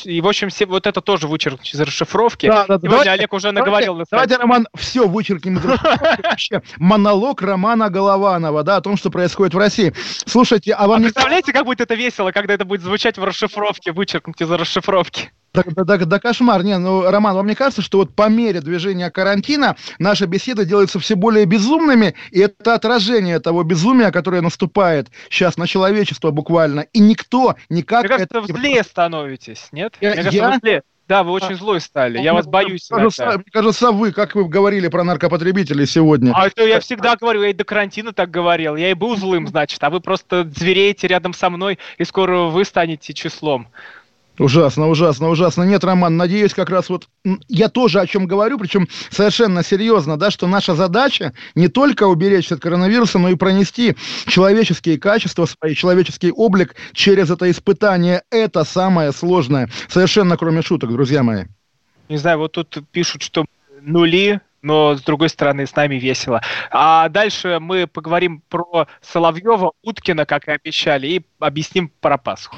Speaker 2: И, в общем, все, вот это тоже вычеркнуть из расшифровки. Да, да, Сегодня давайте, Олег уже наговорил.
Speaker 3: Давайте, давайте, Роман, все вычеркнем из расшифровки. [LAUGHS] Монолог Романа Голованова, да, о том, что происходит в России. Слушайте, а вам... А
Speaker 2: представляете, как будет это весело, когда это будет звучать в расшифровке, вычеркнуть из расшифровки?
Speaker 3: Да, да, да, да кошмар. Не, ну, Роман, вам не кажется, что вот по мере движения карантина наши беседы делаются все более безумными, и это отражение того безумия, которое наступает сейчас на человечество буквально, и никто никак... Мне
Speaker 2: кажется, это... злее становитесь, нет? Я, Мне кажется, я... вы злее. Да, вы очень злой стали. Я вас боюсь.
Speaker 3: Мне кажется, мне кажется, вы, как вы говорили про наркопотребителей сегодня.
Speaker 2: А это я всегда говорю, я и до карантина так говорил. Я и был злым, значит, а вы просто звереете рядом со мной, и скоро вы станете числом.
Speaker 3: Ужасно, ужасно, ужасно. Нет, Роман, надеюсь, как раз вот я тоже о чем говорю, причем совершенно серьезно, да, что наша задача не только уберечься от коронавируса, но и пронести человеческие качества, свой человеческий облик через это испытание. Это самое сложное. Совершенно кроме шуток, друзья мои.
Speaker 2: Не знаю, вот тут пишут, что нули, но с другой стороны с нами весело. А дальше мы поговорим про Соловьева, Уткина, как и обещали, и объясним про Пасху.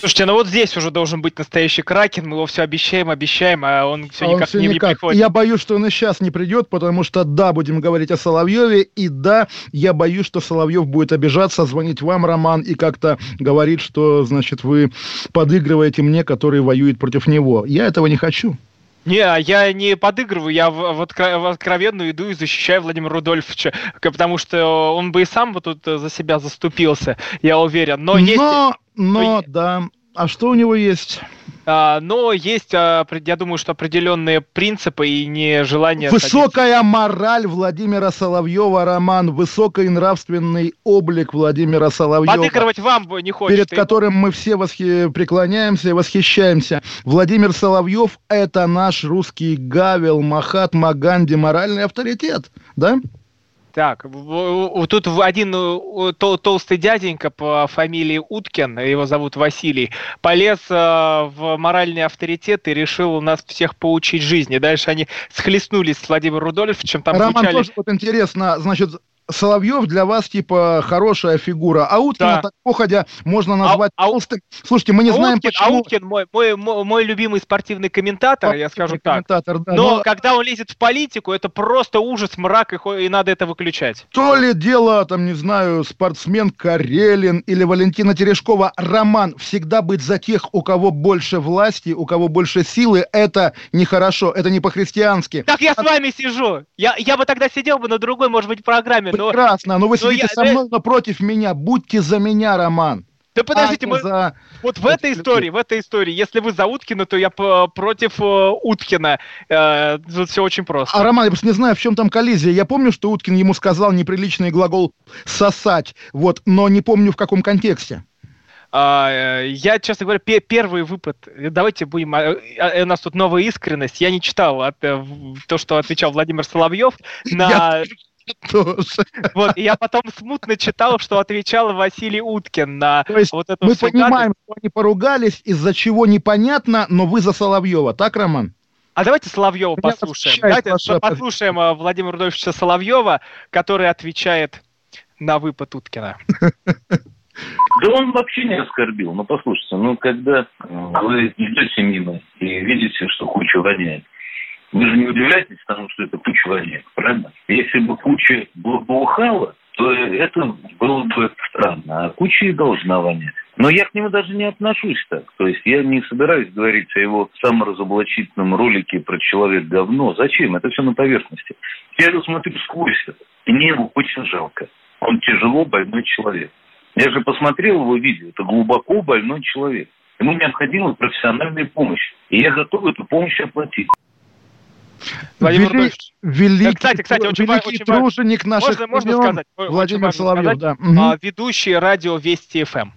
Speaker 2: Слушайте, ну вот здесь уже должен быть настоящий кракен, мы его все обещаем, обещаем, а он все а никак он все
Speaker 3: не,
Speaker 2: никак. приходит.
Speaker 3: Я боюсь, что он и сейчас не придет, потому что да, будем говорить о Соловьеве, и да, я боюсь, что Соловьев будет обижаться, звонить вам, Роман, и как-то говорить, что, значит, вы подыгрываете мне, который воюет против него. Я этого не хочу.
Speaker 2: Не, я не подыгрываю, я в, в, откро, в откровенную иду и защищаю Владимира Рудольфовича, потому что он бы и сам вот тут за себя заступился, я уверен. Но, но есть...
Speaker 3: Но, да. А что у него есть?
Speaker 2: А, но есть, а, я думаю, что определенные принципы и не желание...
Speaker 3: Высокая садиться. мораль Владимира Соловьева, Роман, высокий нравственный облик Владимира Соловьева.
Speaker 2: Подыгрывать вам не хочет.
Speaker 3: Перед которым мы все восхи... преклоняемся и восхищаемся. Владимир Соловьев – это наш русский Гавел, Махатма Ганди, моральный авторитет, да?
Speaker 2: Так, тут один толстый дяденька по фамилии Уткин, его зовут Василий, полез э, в моральный авторитет и решил у нас всех поучить жизни. Дальше они схлестнулись с Владимиром Рудольфовичем. Там
Speaker 3: Роман, звучали... тоже вот интересно, значит, Соловьев для вас типа хорошая фигура, а Уткина да. так походя можно назвать а, толстым. Слушайте, мы не а знаем
Speaker 2: Уткин, почему. А Уткин мой, мой, мой, любимый спортивный комментатор, спортивный я скажу так. Да, но, но когда он лезет в политику, это просто ужас, мрак, и, и надо это выключать.
Speaker 3: То ли дело, там, не знаю, спортсмен Карелин или Валентина Терешкова, Роман, всегда быть за тех, у кого больше власти, у кого больше силы, это нехорошо, это не по-христиански.
Speaker 2: Так я а... с вами сижу. Я, я бы тогда сидел бы на другой, может быть, программе
Speaker 3: прекрасно, но вы сидите я, со мной напротив меня, будьте за меня, Роман.
Speaker 2: Да подождите, а мы... за... вот в этой истории, в этой истории, если вы за Уткина, то я против э, Уткина. Э, тут все очень просто.
Speaker 3: А Роман, я просто не знаю, в чем там коллизия. Я помню, что Уткин ему сказал неприличный глагол «сосать», вот, но не помню в каком контексте.
Speaker 2: Uh, я, честно говоря, первый выпад. Давайте будем. Uh, у нас тут новая искренность. Я не читал от, uh, то, что отвечал Владимир Соловьев на. Тоже. Вот, и я потом смутно читал, что отвечал Василий Уткин на
Speaker 3: То есть вот эту Мы понимаем, что они поругались, из-за чего непонятно, но вы за Соловьева, так, Роман?
Speaker 2: А давайте Соловьева Меня послушаем. Давайте ваша... послушаем э, Владимира Рудольфовича Соловьева, который отвечает на выпад Уткина.
Speaker 8: Да он вообще не оскорбил. Ну, послушайте, ну, когда вы идете мимо и видите, что куча воняет, вы же не удивляетесь тому, что это воняет, правильно? Если бы куча благоухала, то это было бы странно, а куча и должна вонять. Но я к нему даже не отношусь так. То есть я не собираюсь говорить о его саморазоблачительном ролике про человек говно. Зачем? Это все на поверхности. Я его смотрю сквозь это. И мне его очень жалко. Он тяжело больной человек. Я же посмотрел его видео. Это глубоко больной человек. Ему необходима профессиональная помощь. И я готов эту помощь оплатить.
Speaker 3: Владимир Вели... Великий, кстати, кстати, очень великий очень труженик наших
Speaker 2: можно, можно сказать,
Speaker 3: Владимир Соловьев, сказать,
Speaker 2: да. Угу. Ведущий радио Вести ФМ.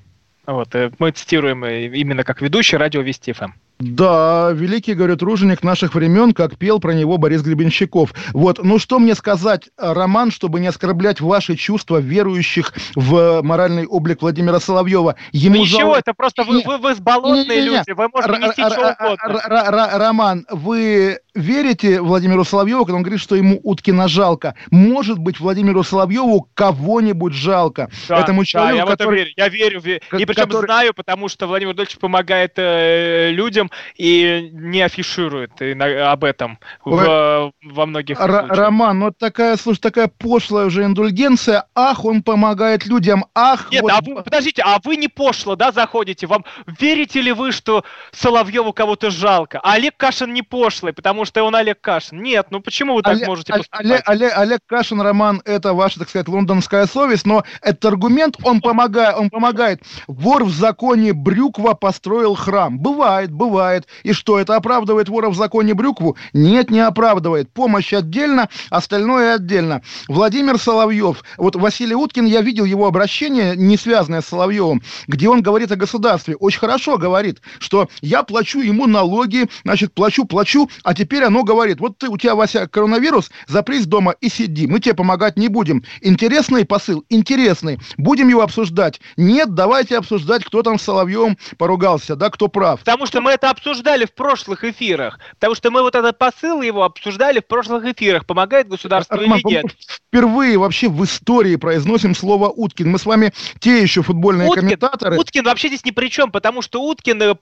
Speaker 2: Вот, э, мы цитируем э, именно как ведущий радио Вести ФМ.
Speaker 3: Да, великий, говорю, труженик наших времен, как пел про него Борис Гребенщиков. Вот, ну что мне сказать, Роман, чтобы не оскорблять ваши чувства верующих в моральный облик Владимира Соловьева.
Speaker 2: Ему ничего, это просто вы, вы, вы сболотные люди, вы можете нести что угодно.
Speaker 3: Роман, вы верите Владимиру Соловьеву, когда он говорит, что ему Уткина жалко? Может быть, Владимиру Соловьеву кого-нибудь жалко?
Speaker 2: Да, Этому человеку, да, я который... в это верю. Я верю. И причем который... знаю, потому что Владимир Дольевич помогает э, людям и не афиширует об этом в, во многих Р-
Speaker 3: случаях. Роман, ну такая, слушай, такая пошлая уже индульгенция. Ах, он помогает людям. Ах,
Speaker 2: Нет,
Speaker 3: вот...
Speaker 2: а вы, подождите, а вы не пошло, да, заходите? Вам верите ли вы, что Соловьеву кого-то жалко? А Олег Кашин не пошлый, потому что он Олег Кашин. Нет, ну почему вы так Олег, можете поступать?
Speaker 3: Олег, Олег, Олег Кашин, Роман, это ваша, так сказать, лондонская совесть, но этот аргумент, он помогает, он помогает. Вор в законе Брюква построил храм. Бывает, бывает. И что, это оправдывает вора в законе Брюкву? Нет, не оправдывает. Помощь отдельно, остальное отдельно. Владимир Соловьев, вот Василий Уткин, я видел его обращение, не связанное с Соловьевым, где он говорит о государстве. Очень хорошо говорит, что я плачу ему налоги, значит, плачу, плачу, а теперь оно говорит, вот ты, у тебя, Вася, коронавирус, запрись дома и сиди, мы тебе помогать не будем. Интересный посыл, интересный. Будем его обсуждать? Нет, давайте обсуждать, кто там с Соловьевым поругался, да, кто прав.
Speaker 2: Потому что мы это обсуждали в прошлых эфирах. Потому что мы вот этот посыл его обсуждали в прошлых эфирах. Помогает государство Роман, или нет?
Speaker 3: Впервые вообще в истории произносим слово Уткин. Мы с вами те еще футбольные Уткин, комментаторы.
Speaker 2: Уткин вообще здесь ни при чем, потому что Уткин э,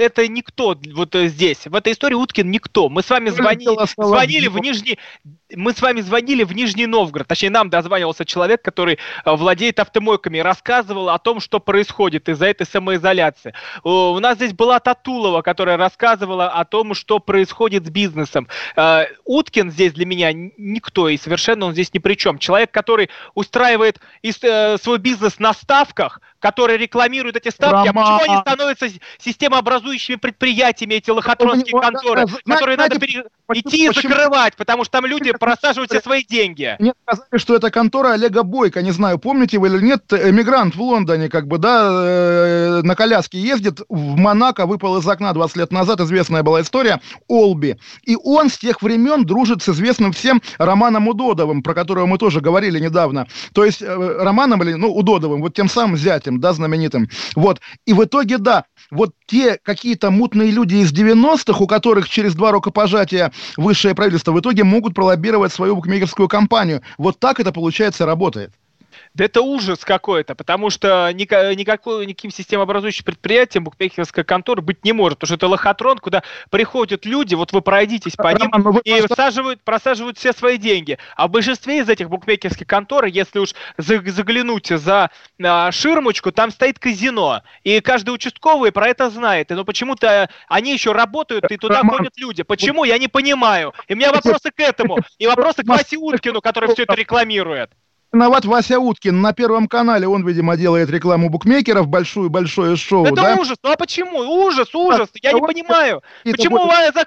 Speaker 2: это никто вот э, здесь. В этой истории Уткин никто. Мы с вами звони, звонили в Нижний мы с вами звонили в Нижний Новгород, точнее нам дозванивался человек, который э, владеет автомойками, рассказывал о том, что происходит из-за этой самоизоляции. У нас здесь была Татулова, которая рассказывала о том, что происходит с бизнесом. Э, Уткин здесь для меня никто, и совершенно он здесь ни при чем. Человек, который устраивает э, свой бизнес на ставках, которые рекламируют эти ставки, Роман. а почему они становятся системообразующими предприятиями, эти лохотронские конторы, которые надо пере... идти и закрывать, потому что там люди просаживают все свои деньги.
Speaker 3: Мне сказали, что это контора Олега Бойко, не знаю, помните вы или нет, эмигрант в Лондоне, как бы, да, э, на коляске ездит, в Монако выпал из окна 20 лет назад, известная была история, Олби. И он с тех времен дружит с известным всем Романом Удодовым, про которого мы тоже говорили недавно. То есть э, Романом, или, ну, Удодовым, вот тем самым зятем, да, знаменитым. Вот. И в итоге, да, вот те какие-то мутные люди из 90-х, у которых через два рукопожатия высшее правительство в итоге могут пролоббировать свою букмекерскую компанию. Вот так это, получается, работает.
Speaker 2: Да это ужас какой-то, потому что никакой, никаким системообразующим предприятием букмекерская контора быть не может, потому что это лохотрон, куда приходят люди, вот вы пройдитесь по ним ну и просаживают, просаживают все свои деньги. А в большинстве из этих букмекерских контор, если уж заглянуть за а, ширмочку, там стоит казино. И каждый участковый про это знает. Но почему-то они еще работают, и туда ходят люди. Почему? Я не понимаю. И у меня вопросы к этому. И вопросы к Васе Уткину, который все это рекламирует
Speaker 3: виноват Вася Уткин. На Первом канале он, видимо, делает рекламу букмекеров, большую-большое шоу,
Speaker 2: Это
Speaker 3: да?
Speaker 2: ужас. Ну а почему? Ужас, ужас. А, Я не понимаю. Почему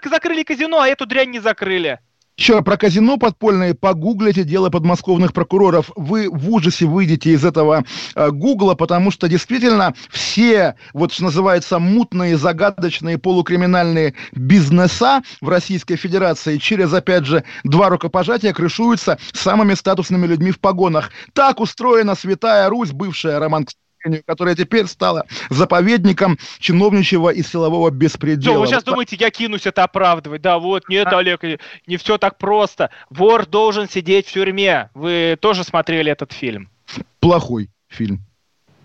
Speaker 2: закрыли казино, а эту дрянь не закрыли?
Speaker 3: Еще про казино подпольное погуглите дело подмосковных прокуроров. Вы в ужасе выйдете из этого э, гугла, потому что действительно все, вот что называется, мутные, загадочные, полукриминальные бизнеса в Российской Федерации через, опять же, два рукопожатия крышуются самыми статусными людьми в погонах. Так устроена Святая Русь, бывшая Роман которая теперь стала заповедником чиновничьего и силового беспредела. Что,
Speaker 2: вы сейчас думаете, я кинусь это оправдывать? Да, вот, нет, а... Олег, не все так просто. Вор должен сидеть в тюрьме. Вы тоже смотрели этот фильм?
Speaker 3: Плохой фильм.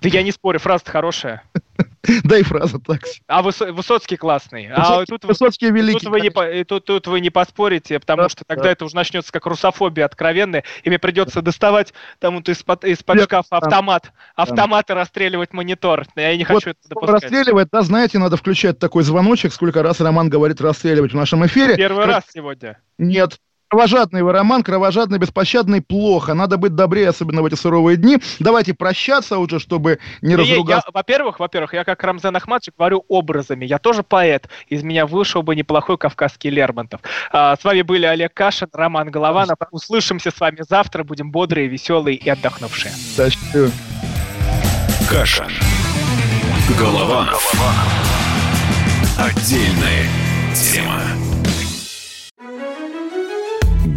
Speaker 2: Да я не спорю, фраза хорошая. [LAUGHS] [LAUGHS]
Speaker 3: Да и фраза такси.
Speaker 2: А Высоцкий классный. А тут, Высоцкий великий. Тут вы, не, тут, тут вы не поспорите, потому да, что тогда да. это уже начнется как русофобия откровенная, и мне придется доставать там вот из-под из шкафа автомат, автомат и расстреливать монитор. Я не хочу вот, это
Speaker 3: допускать. Расстреливать, да, знаете, надо включать такой звоночек, сколько раз Роман говорит расстреливать в нашем эфире.
Speaker 2: Первый раз сегодня.
Speaker 3: Нет, Кровожадный вы роман, кровожадный, беспощадный, плохо. Надо быть добрее, особенно в эти суровые дни. Давайте прощаться уже, чтобы не, разругаться.
Speaker 2: Я, во-первых, во-первых, я как Рамзан Ахматович говорю образами. Я тоже поэт. Из меня вышел бы неплохой кавказский Лермонтов. А, с вами были Олег Кашин, Роман Голованов. Услышимся с вами завтра. Будем бодрые, веселые и отдохнувшие.
Speaker 3: Спасибо.
Speaker 1: Кашин. Голованов. Отдельная тема.